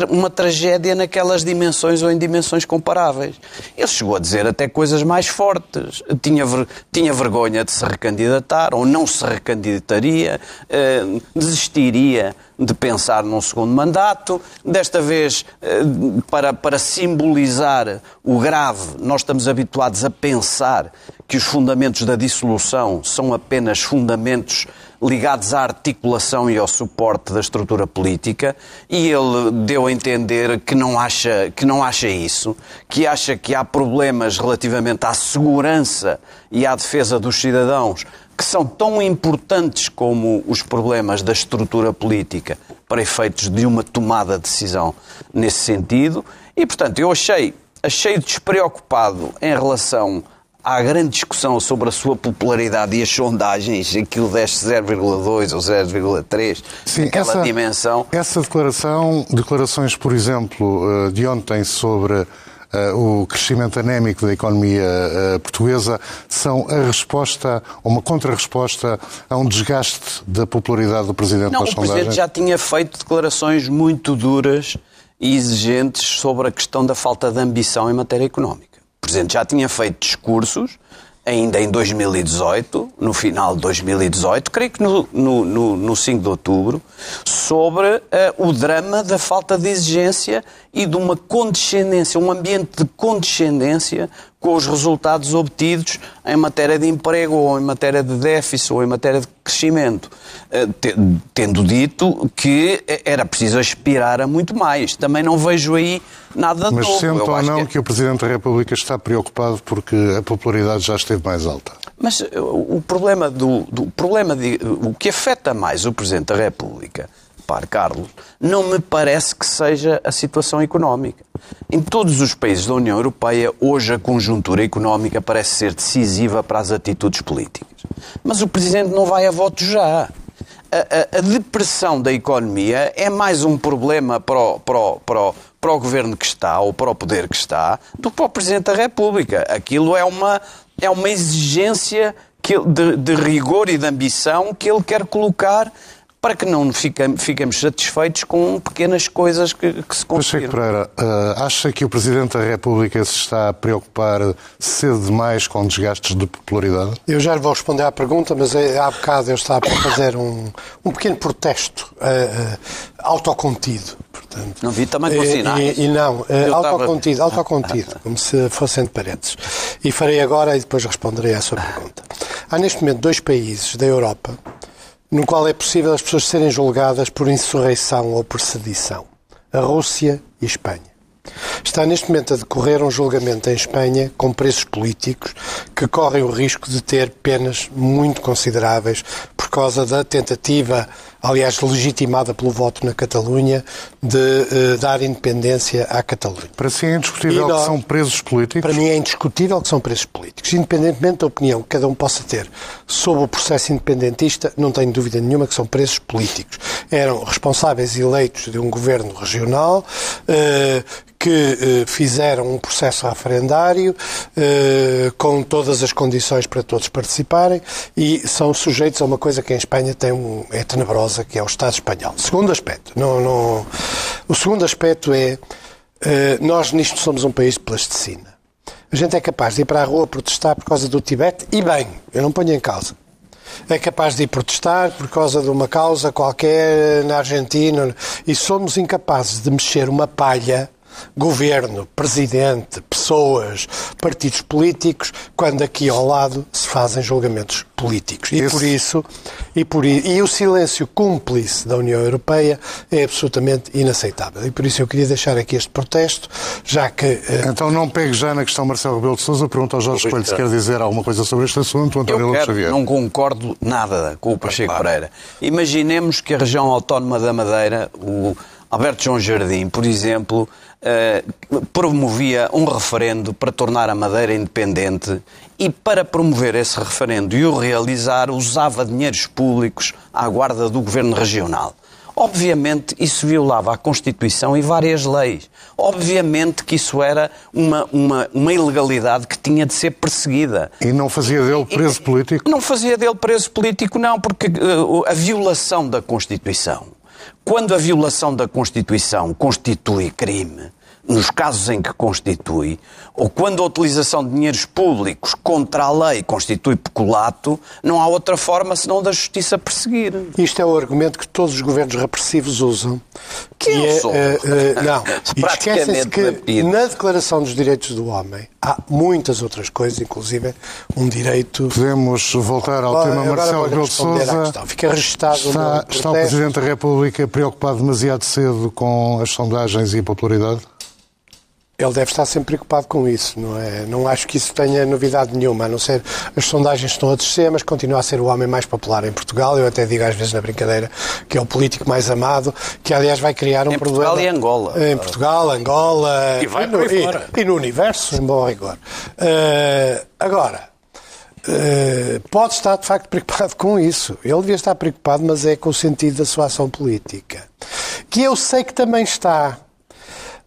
uma tragédia naquelas dimensões ou em dimensões comparáveis. Ele chegou a dizer até coisas mais fortes. Tinha, tinha vergonha de se recandidatar ou não se recandidataria, eh, desistiria de pensar num segundo mandato. Desta vez, eh, para, para simbolizar o grave, nós estamos habituados a pensar que os fundamentos da dissolução são apenas fundamentos ligados à articulação e ao suporte da estrutura política e ele deu a entender que não acha, que não acha isso, que acha que há problemas relativamente à segurança e à defesa dos cidadãos que são tão importantes como os problemas da estrutura política para efeitos de uma tomada de decisão nesse sentido. E, portanto, eu achei, achei despreocupado em relação à grande discussão sobre a sua popularidade e as sondagens, aquilo desce 0,2 ou 0,3, aquela essa, dimensão. Essa declaração, declarações, por exemplo, eh, de ontem sobre eh, o crescimento anémico da economia eh, portuguesa, são a resposta, uma contra-resposta a um desgaste da popularidade do Presidente Não, o Presidente sondagens? já tinha feito declarações muito duras e exigentes sobre a questão da falta de ambição em matéria económica. O Presidente já tinha feito discursos, ainda em 2018, no final de 2018, creio que no, no, no, no 5 de outubro, sobre eh, o drama da falta de exigência e de uma condescendência, um ambiente de condescendência com os resultados obtidos em matéria de emprego, ou em matéria de déficit, ou em matéria de crescimento. Eh, tendo dito que era preciso aspirar a muito mais. Também não vejo aí nada Mas novo. sente ou não que... É- que o Presidente da República está preocupado porque a popularidade já esteve mais alta? Mas eh, o problema do, do problema de, o que afeta mais o Presidente da República Repare, Carlos, não me parece que seja a situação económica. Em todos os países da União Europeia, hoje a conjuntura económica parece ser decisiva para as atitudes políticas. Mas o Presidente não vai a voto já. A, a, a depressão da economia é mais um problema para o, para, o, para, o, para o governo que está, ou para o poder que está, do que para o Presidente da República. Aquilo é uma, é uma exigência que, de, de rigor e de ambição que ele quer colocar para que não fiquemos satisfeitos com pequenas coisas que, que se conseguiram. Pacheco Pereira, uh, acha que o Presidente da República se está a preocupar cedo demais com desgastes de popularidade? Eu já lhe vou responder à pergunta, mas é, há bocado eu estava a fazer um, um pequeno protesto uh, uh, autocontido. Portanto, não vi também com sinais. E, e não, uh, autocontido, estava... autocontido, como se fossem de parentes. E farei agora e depois responderei à sua pergunta. Há neste momento dois países da Europa no qual é possível as pessoas serem julgadas por insurreição ou por sedição. A Rússia e a Espanha. Está neste momento a decorrer um julgamento em Espanha com presos políticos que correm o risco de ter penas muito consideráveis por causa da tentativa, aliás legitimada pelo voto na Catalunha, de uh, dar independência à Catalunha. Para si é indiscutível nós, que são presos políticos? Para mim é indiscutível que são presos políticos. Independentemente da opinião que cada um possa ter sobre o processo independentista, não tenho dúvida nenhuma que são presos políticos. Eram responsáveis eleitos de um governo regional, uh, que eh, fizeram um processo referendário eh, com todas as condições para todos participarem e são sujeitos a uma coisa que em Espanha tem um, é tenebrosa, que é o Estado espanhol. Segundo aspecto, não, não, o segundo aspecto é eh, nós nisto somos um país de plasticina. A gente é capaz de ir para a rua protestar por causa do Tibete e bem, eu não ponho em causa é capaz de ir protestar por causa de uma causa qualquer na Argentina e somos incapazes de mexer uma palha governo, presidente, pessoas, partidos políticos, quando aqui ao lado se fazem julgamentos políticos. E Esse... por isso, e, por, e o silêncio cúmplice da União Europeia é absolutamente inaceitável. E por isso eu queria deixar aqui este protesto, já que... Uh... Então não pegue já na questão Marcelo Rebelo de Sousa, pergunta ao Jorge Coelho se quer dizer alguma coisa sobre este assunto, António eu quero, Xavier. não concordo nada com o Pacheco claro. Pereira. Imaginemos que a região autónoma da Madeira, o Alberto João Jardim, por exemplo, promovia um referendo para tornar a Madeira independente e para promover esse referendo e o realizar usava dinheiros públicos à guarda do governo regional. Obviamente isso violava a Constituição e várias leis. Obviamente que isso era uma, uma, uma ilegalidade que tinha de ser perseguida. E não fazia dele preso político? Não fazia dele preso político, não, porque uh, a violação da Constituição quando a violação da Constituição constitui crime, nos casos em que constitui, ou quando a utilização de dinheiros públicos contra a lei constitui peculato, não há outra forma senão da justiça perseguir. Isto é o argumento que todos os governos repressivos usam. Que, que é, uh, uh, não, esquecem-se que na Declaração dos Direitos do Homem há muitas outras coisas, inclusive um direito... Podemos voltar ao tema Marcelo Rebelo de Sousa. Fica registado está, está o Presidente da República preocupado demasiado cedo com as sondagens e a popularidade? Ele deve estar sempre preocupado com isso, não é? Não acho que isso tenha novidade nenhuma, a não ser as sondagens estão a descer, mas continua a ser o homem mais popular em Portugal. Eu até digo às vezes na brincadeira que é o político mais amado, que aliás vai criar um em problema. Portugal e Angola. Em Portugal, Angola e, vai e, no, e, e no universo, em bom rigor. Uh, agora, Uh, pode estar de facto preocupado com isso. Ele devia estar preocupado, mas é com o sentido da sua ação política. Que eu sei que também está.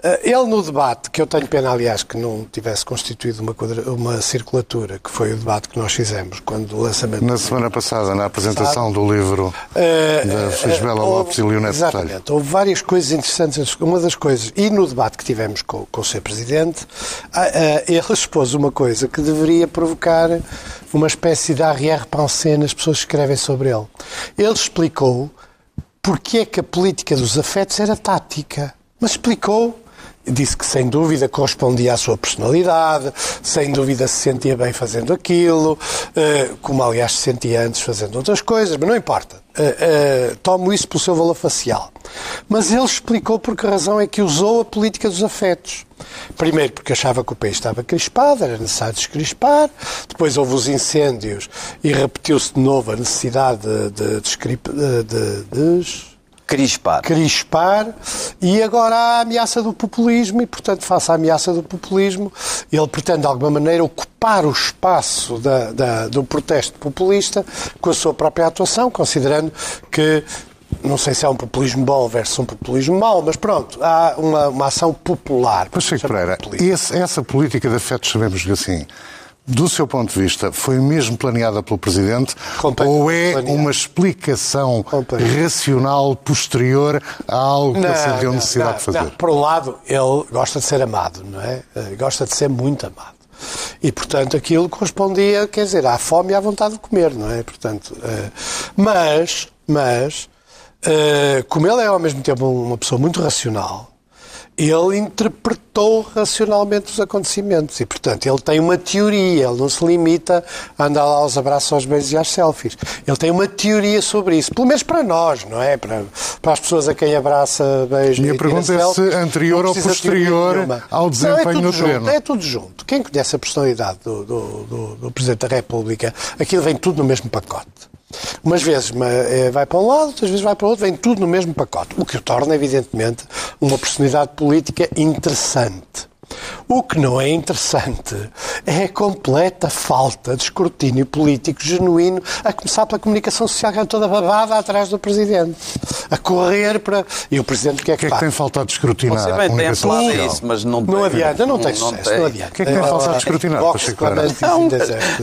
Eh, ele, no debate, que eu tenho pena, aliás, que não tivesse constituído uma, quadra, uma circulatura, que foi o debate que nós fizemos quando o lançamento. Na semana passada, na apresentação do livro uh, da Fisbela uh, Lopes e Leonete Exatamente. Houve várias coisas interessantes. Uma das coisas, e no debate que tivemos com, com o seu Presidente, uh, ele expôs uma coisa que deveria provocar uma espécie de arrière-pensée nas pessoas que escrevem sobre ele. Ele explicou porque é que a política dos afetos era tática. Mas explicou disse que sem dúvida correspondia à sua personalidade, sem dúvida se sentia bem fazendo aquilo, eh, como aliás se sentia antes fazendo outras coisas, mas não importa. Eh, eh, tomo isso pelo seu valor facial. Mas ele explicou por que razão é que usou a política dos afetos. Primeiro, porque achava que o país estava crispado, era necessário descrispar. Depois houve os incêndios e repetiu-se de novo a necessidade de, de, de, de, Crispar. Crispar. E agora há a ameaça do populismo e, portanto, face à ameaça do populismo, ele pretende, de alguma maneira, ocupar o espaço da, da, do protesto populista com a sua própria atuação, considerando que não sei se é um populismo bom versus um populismo mau, mas pronto, há uma, uma ação popular. Mas, Chico Pereira, esse, essa política de afetos, sabemos assim, do seu ponto de vista, foi mesmo planeada pelo Presidente ou é planeado. uma explicação racional posterior a algo que ele sentiu necessidade não, de fazer? Não. Por um lado, ele gosta de ser amado, não é? Eh, gosta de ser muito amado. E, portanto, aquilo correspondia, quer dizer, à fome e à vontade de comer, não é? Portanto, eh, mas, mas, eh, como ele é ao mesmo tempo uma pessoa muito racional, ele interpretou racionalmente os acontecimentos e, portanto, ele tem uma teoria, ele não se limita a andar lá aos abraços, aos beijos e às selfies. Ele tem uma teoria sobre isso, pelo menos para nós, não é? Para, para as pessoas a quem abraça, beija e a pergunta é se anterior ou posterior ao desempenho não, é do junto, É tudo junto. Quem conhece a personalidade do, do, do, do Presidente da República, aquilo vem tudo no mesmo pacote. Umas vezes eh, vai para um lado, outras vezes vai para o outro, vem tudo no mesmo pacote. O que o torna, evidentemente, uma personalidade política interessante. O que não é interessante é a completa falta de escrutínio político genuíno, a começar pela comunicação social que é toda babada atrás do Presidente. A correr para. E o Presidente o que é que, que, é que tem faltado de escrutinar? Você bem tem falado isso, mas não, não adianta, não tem não, sucesso, não, não adianta. O que é que tem faltado de escrutinar? Não,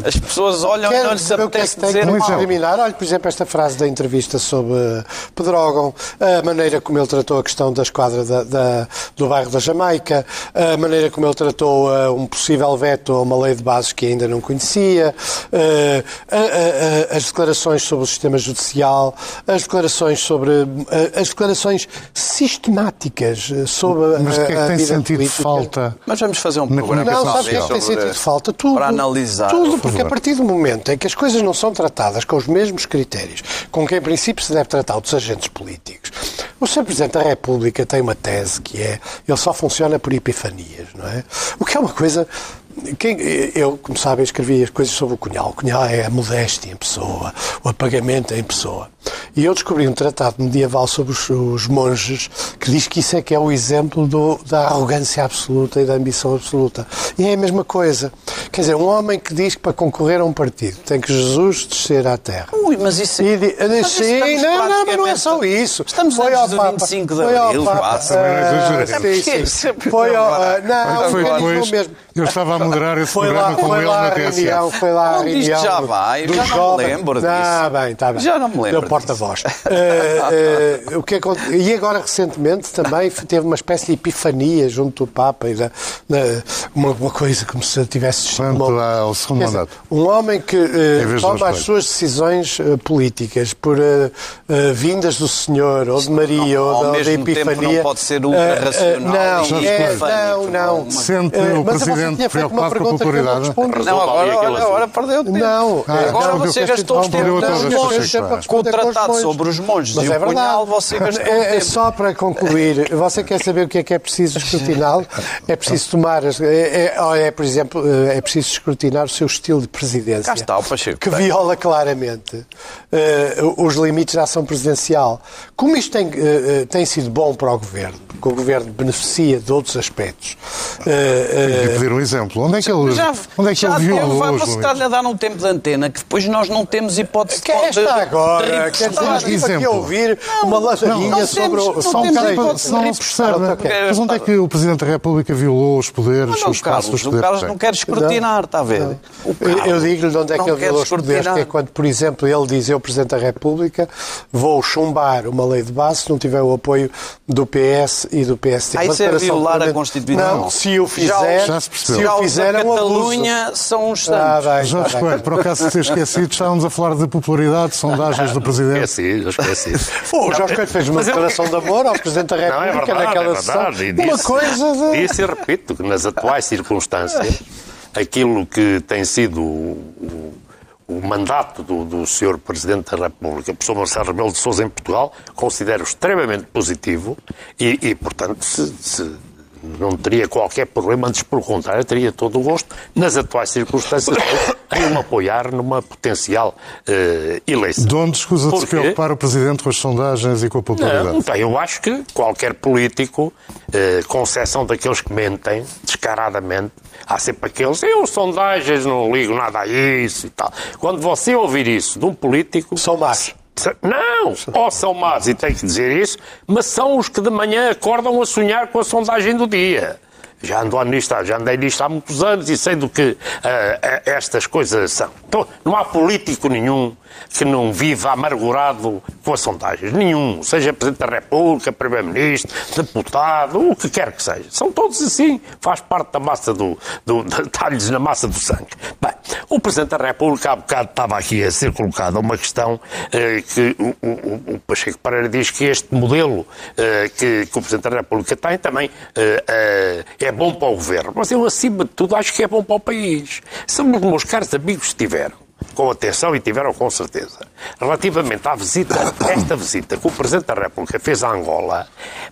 as pessoas olham e não lhes apetece que dizer mal. Eliminar. Olha, por exemplo, esta frase da entrevista sobre Pedrógão, a maneira como ele tratou a questão da esquadra da, da, do bairro da Jamaica, a maneira como ele tratou uh, um possível veto a uma lei de bases que ainda não conhecia, uh, uh, as declarações sobre o sistema judicial, as declarações sobre as declarações sistemáticas sobre Mas a, que é que tem sentido política. falta? Mas vamos fazer um programa Não, sabe o que é que tem sentido falta? Tudo. Para analisar. Tudo, porque a partir do momento em que as coisas não são tratadas com os mesmos critérios com que, em princípio, se deve tratar os agentes políticos, o Sr. Presidente da República tem uma tese que é ele só funciona por não é? O que é uma coisa quem, eu, como sabem, escrevi as coisas sobre o Cunhal. O Cunhal é a modéstia em pessoa, o apagamento em pessoa. E eu descobri um tratado medieval sobre os, os, monges que diz que isso é que é o exemplo do, da arrogância absoluta e da ambição absoluta. E é a mesma coisa. Quer dizer, um homem que diz que para concorrer a um partido tem que Jesus descer à terra. Ui, mas isso... E, de, sim, não, não, mas não é só isso. Estamos foi ao Papa, 25 de Abril, foi ao Papa, uh, sim, sim. Foi ao... Uh, não, foi depois, mesmo. Eu estava a moderar esse foi programa lá, com ele na reunião, Foi lá a reunião. já vai, já não me lembro disso. Ah, bem, está bem. Já não me lembro porta-voz. uh, uh, o que é, e agora, recentemente, também teve uma espécie de epifania junto do Papa. E da, uma, uma, coisa como se tivesse... Quanto uma, ao segundo mandato. Um homem que uh, toma as suas decisões políticas por vindas do Senhor, ou de Maria, não, ou, da, ou da Epifania... não pode ser ultra-racional. não, é, não, não. Sente o Presidente preocupado com a popularidade? Não, agora, agora perdeu tempo. Não. Agora você gastou os tempos contratado sobre os monges Mas e é o punhal, você gastou é, é Só para concluir, você quer saber o que é que é preciso escrutinar? É preciso tomar, é, é, é, por exemplo, é preciso escrutinar o seu estilo de presidência. Cá está o Pacheco. Que viola claramente uh, os limites da ação presidencial. Como isto tem, uh, tem sido bom para o Governo, porque o Governo beneficia de outros aspectos. Uh, uh, um exemplo. Onde é que ele, já, onde é que ele violou Você está-lhe a dar um tempo de antena que depois nós não temos hipótese de... Que é esta agora? Quer dizer, aqui a ouvir não, uma ladainha sobre o... Só um bocado, se não se percebe. Mas onde é que o Presidente da República violou os poderes, o espaço Carlos, dos poderes? O Carlos não quer escrutinar está a ver? O Eu, digo-lhe de onde é que ele virou os poderes, que é quando, por exemplo, ele diz, eu, Presidente da República, vou chumbar uma lei de base se não tiver o apoio do PS e do PST. Ah, isso é violar a. Constituição. Não, se o Já fizer, os- Já percebeu. se os fizer da é um. Catalunha são uns Ah, santos. bem, Jorge tá bem. Coelho, por acaso de ter esquecido, estávamos a falar de popularidade, sondagens do Presidente. Esqueci, eu esqueci. Pô, o Jorge Coelho fez uma eu- declaração de amor ao Presidente da Não, é República verdade, naquela é verdade. sessão. E Uma disse- coisa de... Disse e repito que nas atuais circunstâncias, aquilo que tem sido o, o- o mandato do, do Sr. Presidente da República, o professor Marcelo Rebelo de Sousa em Portugal, considero extremamente positivo e, e, portanto, se- se não teria qualquer problema, antes pelo contrário, teria todo o gosto, nas atuais circunstâncias, em me apoiar numa potencial eh, eleição. De onde escusa de se preocupar o Presidente com as sondagens e com a popularidade? Não, então, eu acho que qualquer político, eh, com exceção daqueles que mentem descaradamente, há sempre aqueles, eu sondagens não ligo nada a isso e tal. Quando você ouvir isso de um político... São más. Não, ou são más e tem que dizer isso, mas são os que de manhã acordam a sonhar com a sondagem do dia. Já ando nisto, já andei nisto há muitos anos e sei do que ah, estas coisas são. Então, não há político nenhum que não viva amargurado com as sondagens. Nenhum. Seja Presidente da República, Primeiro-Ministro, deputado, o que quer que seja. São todos assim. Faz parte da massa do... do de- Está-lhes na massa do sangue. Bem, o Presidente da República há bocado estava aqui a ser colocada uma questão eh, que o, o- o Pacheco Pereira diz que este modelo que, que o Presidente da República tem também é bom para o Governo. Mas eu, acima de tudo, acho que é bom para o país. São os meus caros amigos que tiveram com atenção e tiveram com certeza. Relativamente à visita, esta visita que o Presidente da República fez a Angola,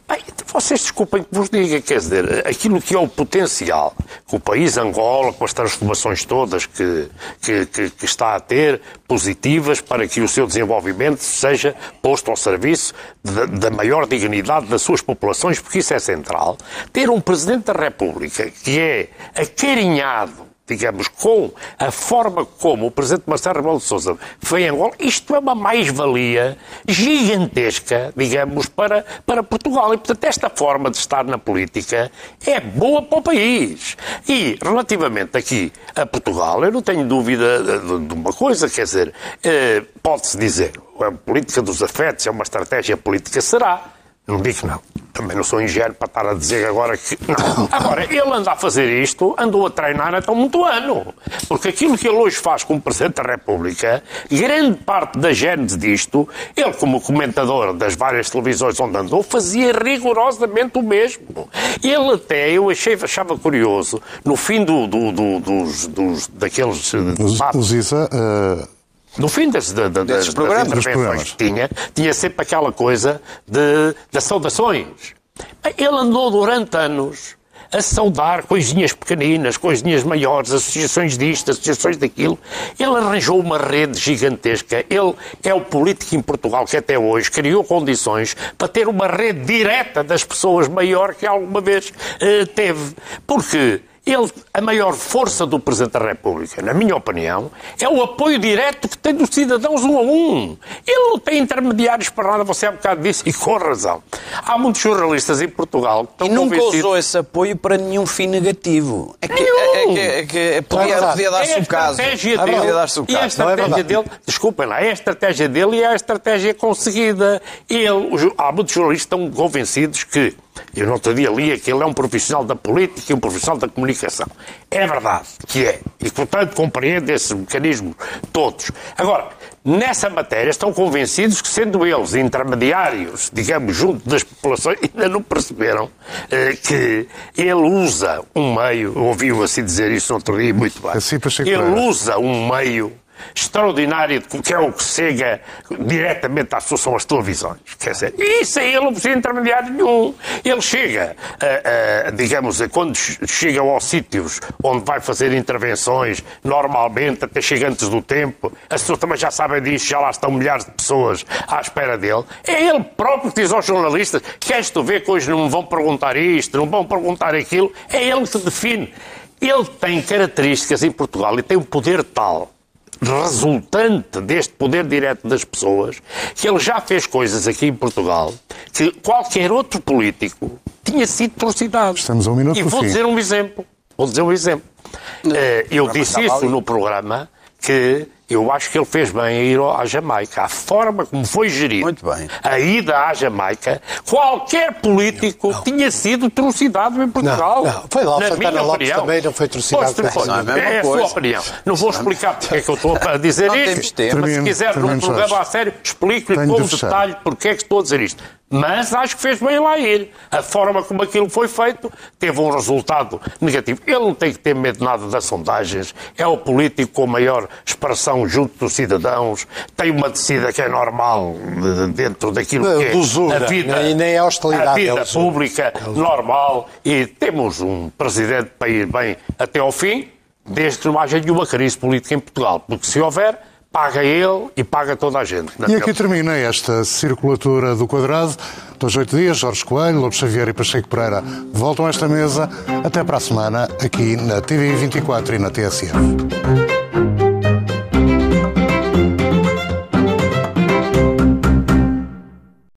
bem, vocês desculpem que vos diga, quer dizer, aquilo que é o potencial que o país Angola, com as transformações todas que, que, que- que está a ter, positivas para que o seu desenvolvimento seja posto ao serviço da, da maior dignidade das suas populações, porque isso é central. Ter um Presidente da República que é acarinhado digamos, com a forma como o Presidente Marcelo Rebelo de Sousa foi em Angola, isto é uma mais-valia gigantesca, digamos, para, para Portugal. E, portanto, esta forma de estar na política é boa para o país. E, relativamente aqui a Portugal, eu não tenho dúvida de, uma coisa, quer dizer, eh, pode-se dizer, a política dos afetos é uma estratégia política, será. Não digo que não. Também não sou ingênuo para estar a dizer agora que. Não. Agora, ele anda a fazer isto, andou a treinar até muito ano. Porque aquilo que ele hoje faz como Presidente da República, grande parte da gênese disto, ele, como comentador das várias televisões onde andou, fazia rigorosamente o mesmo. Ele até, eu achei, achava curioso, no fim do, do- do- dos, dos- daqueles Os, debates os ISA, eh, no fim das, da- da- das, das programas. Intervenções programas. que tinha, tinha sempre aquela coisa de, das saudações. Ele andou durante anos a saudar coisinhas pequeninas, coisinhas maiores, associações disto, associações daquilo. Ele arranjou uma rede gigantesca. Ele é o político em Portugal que até hoje criou condições para ter uma rede direta das pessoas maior que alguma vez eh, teve. Porque ele, a maior força do Presidente da República, na minha opinião, é o apoio direto que tem dos cidadãos um a um. Ele não tem intermediários para nada, você há bocado disse, e com razão. Há muitos jornalistas em Portugal que estão E nunca convencidos... usou esse apoio para nenhum fim negativo. É que, Nenhum. é, que, é que podia, verdade. podia dar-se É a o caso. estratégia Podia dele. dar-se o E a caso. Não é estratégia dele, desculpem lá, é a estratégia dele e é a estratégia conseguida. Ele, os- há muitos jornalistas que estão convencidos que, eu no outro dia li que ele é um profissional da política e um profissional da comunicação. É verdade que é. E, portanto, compreende esses mecanismos todos. Agora, nessa matéria estão convencidos que, sendo eles intermediários, digamos, junto das populações, ainda não perceberam eh, que ele usa um meio, ouviu assim dizer isso outro dia, muito bem. Assim, ele usa um meio extraordinário, que é o que chega diretamente às pessoas, são as televisões. Quer dizer, isso aí ele não precisa de intermediário nenhum. Ele chega, a- a, digamos, a quando chega aos sítios onde vai fazer intervenções, normalmente, até chega antes do tempo, as pessoas também já sabem disso, já lá estão milhares de pessoas à espera dele. É ele próprio que diz aos jornalistas: queres tu ver que hoje não me vão perguntar isto, não vão perguntar aquilo? É ele que define. Ele tem características em Portugal e tem um poder tal resultante deste poder direto das pessoas, que ele já fez coisas aqui em Portugal que qualquer outro político tinha sido trucidado. Estamos a um minuto E vou dizer um exemplo. Vou dizer um exemplo. Eh, eu disse isso ali. no programa que eu acho que ele fez bem a ir à Jamaica. A forma como foi gerido Muito bem. a ida à Jamaica, qualquer político tinha sido trucidado em Portugal. não. Foi lá, Na Santana Lopes opinião. também não foi trucidado Pois, com foi. Não é a mesma É a sua opinião. Não vou explicar porque é que eu estou a dizer Não temos isto, tempo. mas se quiser num programa a sério, explico-lhe com detalhe porque é que estou a dizer isto. Mas acho que fez bem lá ir. A forma como aquilo foi feito teve um resultado negativo. Ele não tem que ter medo de nada das sondagens. É o político com maior expressão junto dos cidadãos. Tem uma descida que é normal de- dentro daquilo Não, que é usura. a vida, Nem- nem é hostilidade, a vida é pública normal. E temos um presidente para ir bem até ao fim, desde que não haja nenhuma crise política em Portugal. Porque se houver, paga ele e paga toda a gente. E aqui termina esta circulatura do quadrado. Dois, oito dias, Jorge Coelho, Lobo Xavier e Pacheco Pereira voltam a esta mesa. Até para a semana, aqui na TV 24 e na TSF.